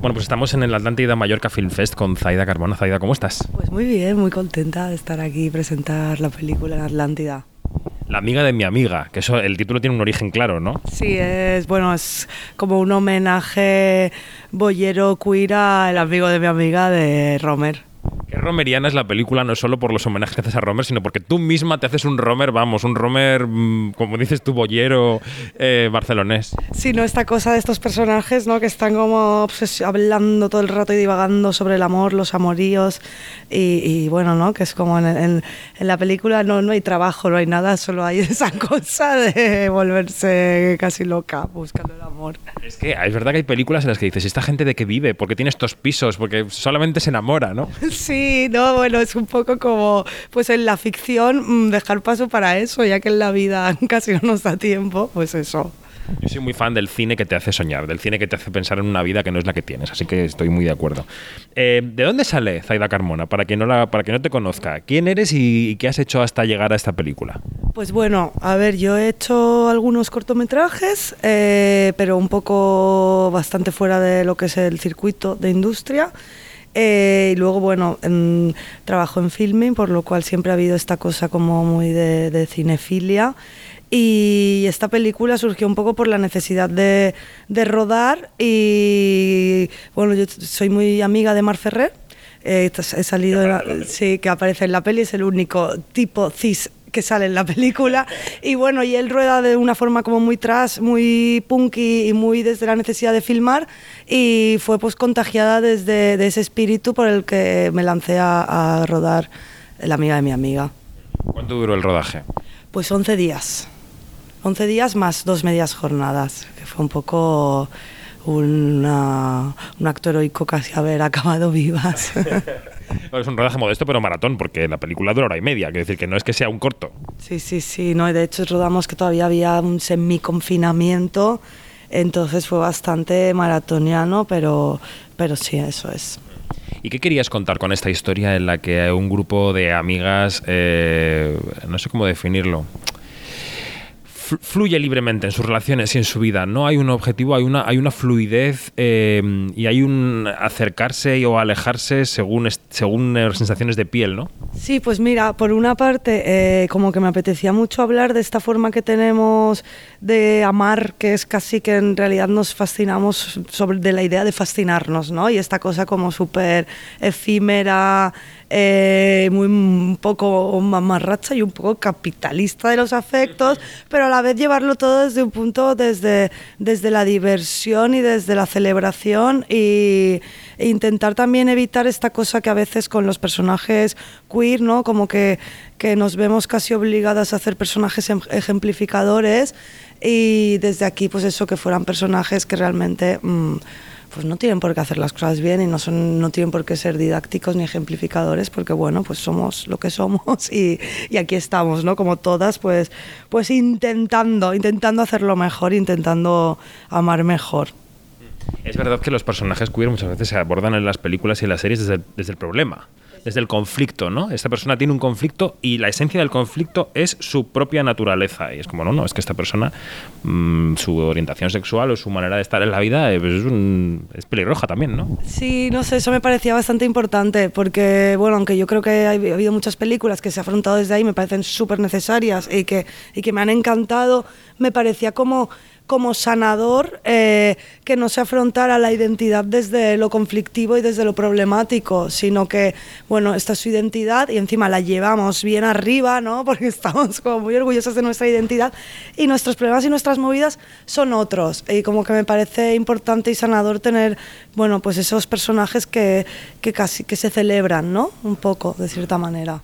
Bueno, pues estamos en el Atlántida Mallorca Film Fest con Zaida Carmona. Zaida, ¿cómo estás? Pues muy bien, muy contenta de estar aquí y presentar la película en Atlántida. La amiga de mi amiga, que eso el título tiene un origen claro, ¿no? Sí, es bueno, es como un homenaje boyero queer al amigo de mi amiga de Romer. Que romeriana es la película no solo por los homenajes que haces a Romer, sino porque tú misma te haces un Romer, vamos, un Romer, mm, como dices tú, boyero eh, barcelonés. Sí, no, esta cosa de estos personajes, ¿no? Que están como obses- hablando todo el rato y divagando sobre el amor, los amoríos y, y, bueno, ¿no? Que es como en, en- en la película no, no hay trabajo, no hay nada, solo hay esa cosa de volverse casi loca buscando el amor. Es que es verdad que hay películas en las que dices, ¿esta gente de qué vive? ¿Por qué tiene estos pisos? Porque solamente se enamora, ¿no? Sí, no, bueno, es un poco como, pues en la ficción, mm, dejar paso para eso, ya que en la vida casi no nos da tiempo, pues eso. Yo soy muy fan del cine que te hace soñar, del cine que te hace pensar en una vida que no es la que tienes, así que estoy muy de acuerdo. Eh, ¿De dónde sale Zaida Carmona? Para quien no, la, para quien no te conozca, ¿quién eres y, y qué has hecho hasta llegar a esta película? Pues bueno, a ver, yo he hecho algunos cortometrajes, eh, pero un poco bastante fuera de lo que es el circuito de industria. Eh, y luego, bueno, en- trabajo en filming, por lo cual siempre ha habido esta cosa como muy de, de cinefilia. Y esta película surgió un poco por la necesidad de, de rodar y, bueno, yo soy muy amiga de Mar Ferrer. Eh, he salido, la- sí, que aparece en la peli, es el único tipo cis que sale en la película. Y bueno y él rueda de una forma como muy trash muy punky y muy desde la necesidad de filmar. Y fue pues contagiada desde de ese espíritu por el que me lancé a, a rodar la amiga de mi amiga. ¿Cuánto duró el rodaje? pues 11 días. 11 días más dos medias jornadas que fue un poco una, un acto heroico casi haber acabado vivas Es un rodaje modesto, pero maratón, porque la película dura hora y media, quiere decir que no es que sea un corto. Sí, sí, sí, no, de hecho rodamos que todavía había un semi-confinamiento, entonces fue bastante maratoniano, pero, pero sí, eso es. ¿Y qué querías contar con esta historia en la que un grupo de amigas, eh, no sé cómo definirlo, fluye libremente en sus relaciones y en su vida? No hay un objetivo, hay una, hay una fluidez eh, y hay un acercarse o alejarse según, según sensaciones de piel, ¿no? Sí, pues mira, por una parte, eh, como que me apetecía mucho hablar de esta forma que tenemos de amar, que es casi que en realidad nos fascinamos sobre de la idea de fascinarnos, ¿no? Y esta cosa como súper efímera, eh, muy un poco mamarracha y un poco capitalista de los afectos, pero a la vez llevarlo todo desde un punto, desde, desde la diversión y desde la celebración y e intentar también evitar esta cosa que a veces con los personajes queer, ¿no? Como que, que nos vemos casi obligadas a hacer personajes em- ejemplificadores y desde aquí pues eso, que fueran personajes que realmente... mm, pues no tienen por qué hacer las cosas bien y no, son, no tienen por qué ser didácticos ni ejemplificadores porque bueno, pues somos lo que somos y, aquí estamos, ¿no? Como todas, pues, pues intentando, intentando hacerlo mejor, intentando amar mejor. Es verdad que los personajes queer muchas veces se abordan en las películas y en las series desde desde el problema, desde el conflicto, ¿no? Esta persona tiene un conflicto y la esencia del conflicto es su propia naturaleza. Y es como, no, no, es que esta persona, mm, su orientación sexual o su manera de estar en la vida eh, pues es, un- es pelirroja también, ¿no? Sí, no sé, eso me parecía bastante importante porque, bueno, aunque yo creo que ha habido muchas películas que se han afrontado desde ahí, me parecen súper necesarias y que, y que me han encantado, me parecía como como sanador eh, que no se afrontara la identidad desde lo conflictivo y desde lo problemático, sino que, bueno, esta es su identidad y encima la llevamos bien arriba, ¿no? Porque estamos como muy orgullosas de nuestra identidad y nuestros problemas y nuestras movidas son otros. Y como que me parece importante y sanador tener, bueno, pues esos personajes que, que casi que se celebran, ¿no? Un poco, de cierta manera.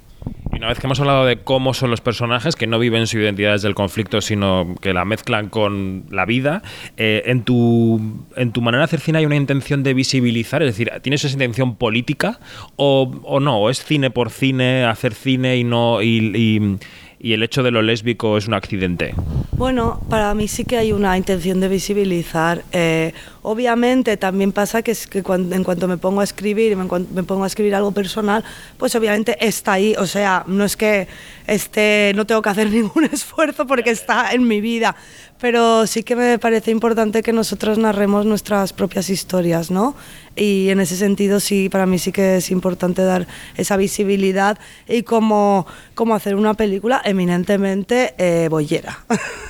Y una vez que hemos hablado de cómo son los personajes, que no viven su identidad desde el conflicto, sino que la mezclan con la vida, eh, en, tu, en tu manera de hacer cine hay una intención de visibilizar, es decir, ¿tienes esa intención política o, o no? ¿O es cine por cine, hacer cine y no y, y- y el hecho de lo lésbico es un accidente? Bueno, para mí sí que hay una intención de visibilizar. Eh, obviamente también pasa que, en cuanto me pongo a escribir, me, encuan- me pongo a escribir algo personal, pues obviamente está ahí. O sea, no es que esté, no tengo que hacer ningún esfuerzo porque está en mi vida. Pero sí que me parece importante que nosotros narremos nuestras propias historias, ¿no? Y en ese sentido sí, para mí sí que es importante dar esa visibilidad y como, como hacer una película eminentemente eh, boyera.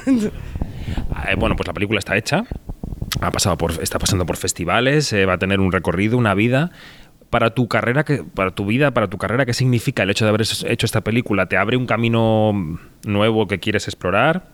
Eh, bueno, pues la película está hecha, ha pasado por, está pasando por festivales, eh, va a tener un recorrido, una vida. Para tu carrera, para tu vida, para tu carrera, ¿qué significa el hecho de haber hecho esta película? ¿Te abre un camino nuevo que quieres explorar?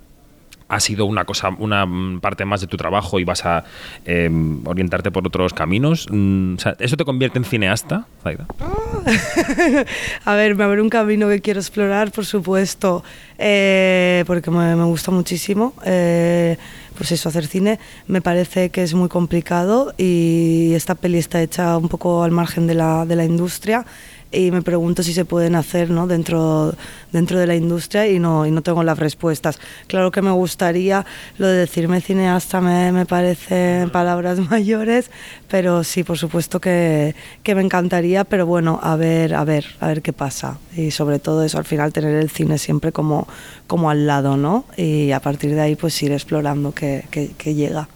Ha sido una cosa, una parte más de tu trabajo y vas a em, orientarte por otros caminos. Mm, ¿Eso te convierte en cineasta, Zaida? a ver, me abre un camino que quiero explorar, por supuesto, eh, porque me, gusta muchísimo. Eh, pues eso, hacer cine me parece que es muy complicado y esta peli está hecha un poco al margen de la, de la industria y me pregunto si se pueden hacer ¿no? dentro, dentro de la industria y no, y no tengo las respuestas. Claro que me gustaría, lo de decirme cineasta me, me parece palabras mayores, pero sí, por supuesto que, que, me encantaría, pero bueno, a ver, a ver, a ver qué pasa. Y sobre todo eso, al final tener el cine siempre como, como al lado, ¿no? Y a partir de ahí pues ir explorando qué, qué, qué llega.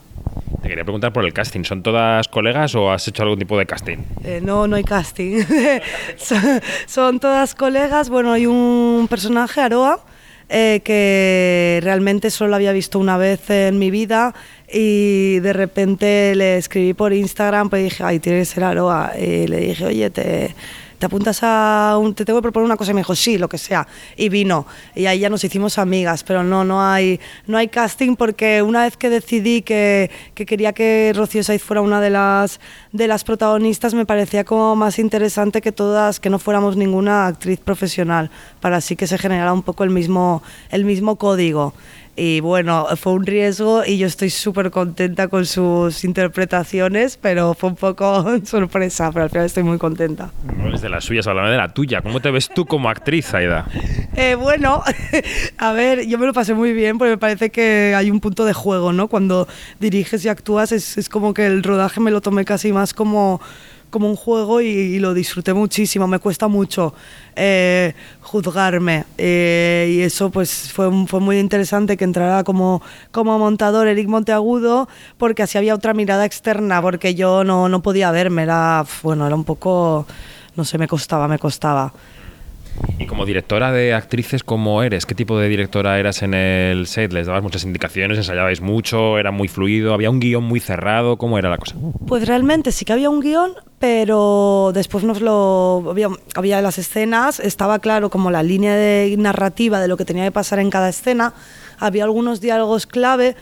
Te quería preguntar por el casting. ¿Son todas colegas o has hecho algún tipo de casting? Eh, no, no hay casting. son, todas colegas. Bueno, hay un personaje, Aroa, eh, que realmente solo lo había visto una vez en mi vida y de repente le escribí por Instagram, pues dije, ay, tiene que ser Aroa. Y le dije, oye, te ¿te apuntas a un, te tengo que proponer una cosa? Y me dijo, sí, lo que sea. Y vino. Y ahí ya nos hicimos amigas, pero no, no hay, no hay casting porque una vez que decidí que, que quería que Rocío Saiz fuera una de las, de las protagonistas, me parecía como más interesante que todas, que no fuéramos ninguna actriz profesional, para así que se generara un poco el mismo, el mismo código. Y bueno, fue un riesgo y yo estoy súper contenta con sus interpretaciones, pero fue un poco sorpresa, pero al final estoy muy contenta. No es de las suyas, hablame de la tuya. ¿Cómo te ves tú como actriz, Aida? Eh, bueno, a ver, yo me lo pasé muy bien porque me parece que hay un punto de juego, ¿no? Cuando diriges y actúas es, es como que el rodaje me lo tomé casi más como como un juego y, lo disfruté muchísimo. Me cuesta mucho eh, juzgarme eh, y eso pues fue, fue muy interesante que entrara como, como montador Eric Monteagudo porque así había otra mirada externa porque yo no, no podía verme, era, bueno, era un poco, no sé, me costaba, me costaba. Y como directora de actrices, ¿cómo eres? ¿Qué tipo de directora eras en el set? ¿Les dabas muchas indicaciones? ¿Ensayabais mucho? ¿Era muy fluido? ¿Había un guion muy cerrado? ¿Cómo era la cosa? Pues realmente sí que había un guion, pero después nos lo había, había, las escenas, estaba claro como la línea de narrativa de lo que tenía que pasar en cada escena, había algunos diálogos clave,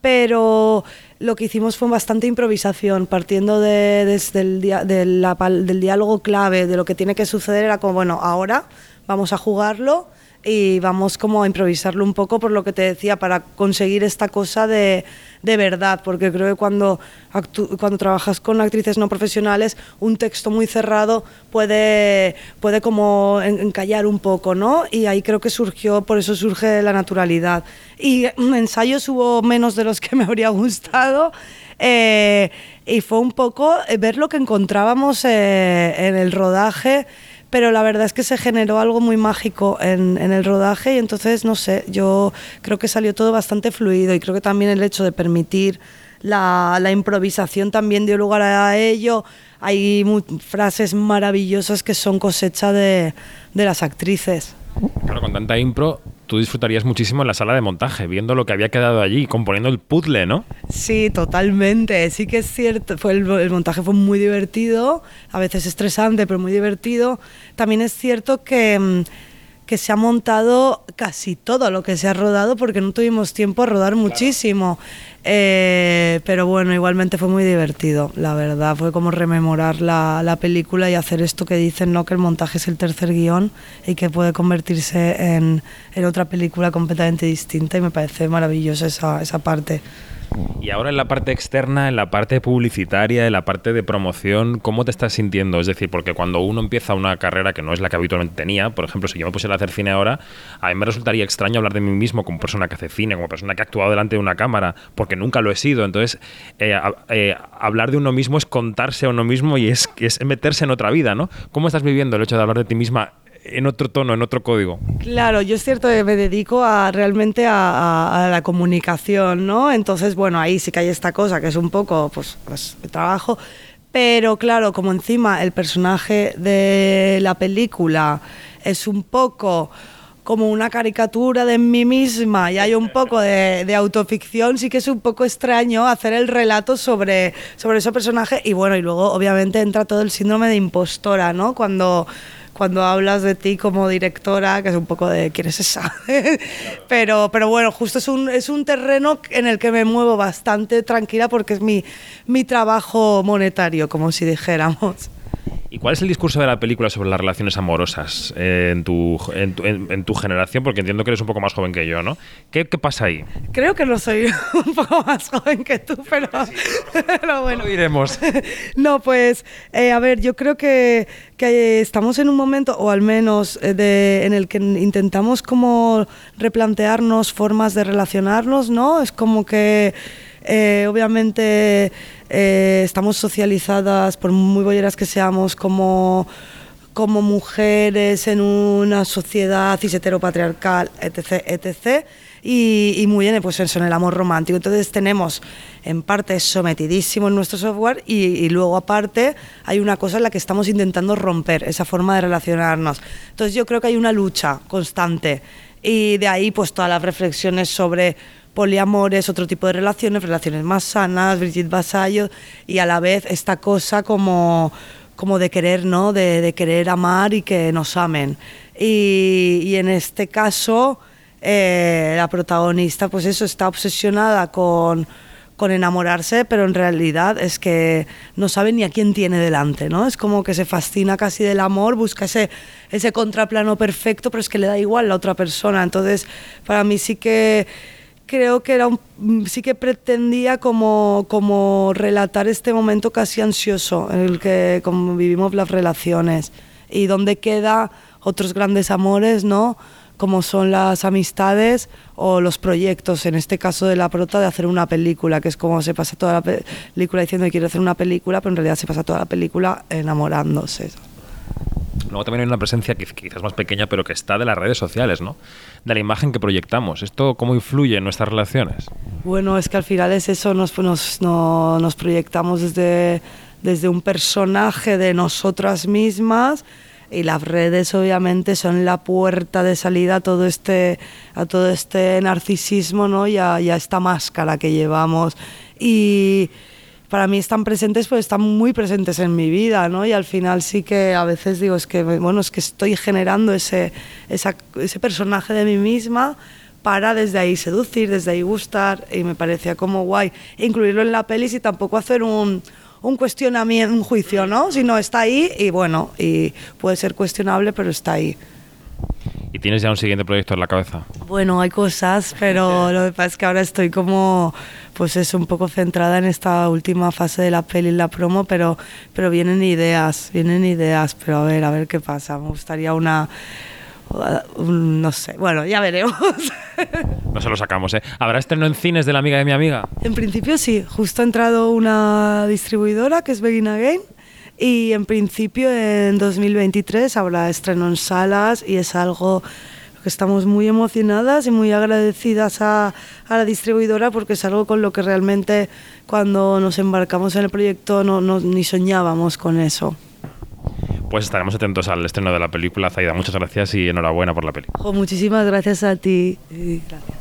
pero lo que hicimos fue bastante improvisación, partiendo de, desde el, del diálogo clave, de lo que tiene que suceder, era como, bueno, ahora vamos a jugarlo y vamos como a improvisarlo un poco por lo que te decía, para conseguir esta cosa de, de verdad, porque creo que cuando, cuando trabajas con actrices no profesionales, un texto muy cerrado puede, puede como encallar un poco, ¿no? Y ahí creo que surgió, por eso surge la naturalidad. Y ensayos hubo menos de los que me habría gustado. Eh, y fue un poco ver lo que encontrábamos eh, en el rodaje pero la verdad es que se generó algo muy mágico en, el rodaje y entonces, no sé, yo creo que salió todo bastante fluido y creo que también el hecho de permitir la, improvisación también dio lugar a ello. Hay frases maravillosas que son cosecha de, de las actrices. Claro, con tanta impro, tú disfrutarías muchísimo en la sala de montaje, viendo lo que había quedado allí, componiendo el puzzle, ¿no? Sí, totalmente. Sí que es cierto. Fue el, montaje fue muy divertido, a veces estresante, pero muy divertido. También es cierto que mm, que se ha montado casi todo lo que se ha rodado porque no tuvimos tiempo a rodar muchísimo. Eh, pero bueno, igualmente fue muy divertido, la verdad. Fue como rememorar la, la, película y hacer esto que dicen, ¿no? que el montaje es el tercer guion y que puede convertirse en, en otra película completamente distinta y me parece maravillosa esa, esa parte. Y ahora en la parte externa, en la parte publicitaria, en la parte de promoción, ¿cómo te estás sintiendo? Es decir, porque cuando uno empieza una carrera que no es la que habitualmente tenía, por ejemplo, si yo me pusiera a hacer cine ahora, a mí me resultaría extraño hablar de mí mismo como persona que hace cine, como persona que ha actuado delante de una cámara, porque nunca lo he sido. Entonces, eh, eh, hablar de uno mismo es contarse a uno mismo y es, es meterse en otra vida, ¿no? ¿Cómo estás viviendo el hecho de hablar de ti misma en otro tono, en otro código. Claro, yo es cierto que me dedico a realmente a, la comunicación, ¿no? Entonces, bueno, ahí sí que hay esta cosa que es un poco, pues, pues trabajo, Pero claro, como encima el personaje de la película es un poco como una caricatura de mí misma y hay un poco de, de, autoficción, sí que es un poco extraño hacer el relato sobre, sobre ese personaje y bueno, y luego obviamente entra todo el síndrome de impostora, ¿no? Cuando cuando hablas de ti como directora, que es un poco de quién es esa. pero, pero bueno, justo es un, es un terreno en el que me muevo bastante tranquila porque es mi, mi trabajo monetario, como si dijéramos. ¿Y cuál es el discurso de la película sobre las relaciones amorosas eh, en, tu, en, tu, en, tu, generación? Porque entiendo que eres un poco más joven que yo, ¿no? ¿Qué, qué pasa ahí? Creo que no soy un poco más joven que tú, pero, pero bueno. No lo diremos. no, pues, eh, a ver, yo creo que, que, estamos en un momento, o al menos eh, de, en el que intentamos como replantearnos formas de relacionarnos, ¿no? Es como que eh, obviamente eh, estamos socializadas, por muy bolleras que seamos, como, como mujeres en una sociedad cis heteropatriarcal, etc. etc. Y, muy bien, pues en el amor romántico. Entonces tenemos en parte sometidísimo en nuestro software y, y, luego aparte hay una cosa en la que estamos intentando romper, esa forma de relacionarnos. Entonces yo creo que hay una lucha constante y de ahí pues todas las reflexiones sobre poliamores, otro tipo de relaciones, relaciones más sanas, Brigitte Vasallo, y a la vez esta cosa como, como de querer, ¿no? De, querer amar y que nos amen. Y, y en este caso, eh, la protagonista, pues eso, está obsesionada con, con enamorarse, pero en realidad es que no sabe ni a quién tiene delante, ¿no? Es como que se fascina casi del amor, busca ese, ese contraplano perfecto, pero es que le da igual la otra persona. Entonces, para mí sí que creo que era un, sí que pretendía como, como relatar este momento casi ansioso en el que como vivimos las relaciones y donde queda otros grandes amores, ¿no? como son las amistades o los proyectos, en este caso de la prota, de hacer una película, que es como se pasa toda la película diciendo que quiere hacer una película, pero en realidad se pasa toda la película enamorándose. Luego también hay una presencia que quizás más pequeña, pero que está de las redes sociales, ¿no? De la imagen que proyectamos. ¿Esto cómo influye en nuestras relaciones? Bueno, es que al final es eso, nos, nos, no, nos proyectamos desde, desde un personaje de nosotras mismas y las redes obviamente son la puerta de salida a todo este, a todo este narcisismo ¿no? y, a, y a esta máscara que llevamos. Y para mí están presentes, pues están muy presentes en mi vida, ¿no? Y al final sí que a veces digo, es que, bueno, es que estoy generando ese, esa, ese personaje de mí misma para desde ahí seducir, desde ahí gustar, y me parecía como guay incluirlo en la peli y tampoco hacer un, un cuestionamiento, un juicio, ¿no? Sino está ahí y bueno, y puede ser cuestionable, pero está ahí. ¿Y tienes ya un siguiente proyecto en la cabeza? Bueno, hay cosas, pero lo que pasa es que ahora estoy como, pues es un poco centrada en esta última fase de la peli y la promo, pero, pero vienen ideas, vienen ideas, pero a ver, a ver qué pasa. Me gustaría una, un, no sé, bueno, ya veremos. No se lo sacamos, ¿eh? ¿Habrá estreno en cines de la amiga de mi amiga? En principio sí, justo ha entrado una distribuidora que es Begin Again y en principio en 2023 habrá estreno en salas y es algo que estamos muy emocionadas y muy agradecidas a, a, la distribuidora porque es algo con lo que realmente cuando nos embarcamos en el proyecto no, no, ni soñábamos con eso. Pues estaremos atentos al estreno de la película, Zaida. Muchas gracias y enhorabuena por la película. Oh, muchísimas gracias a ti. Gracias.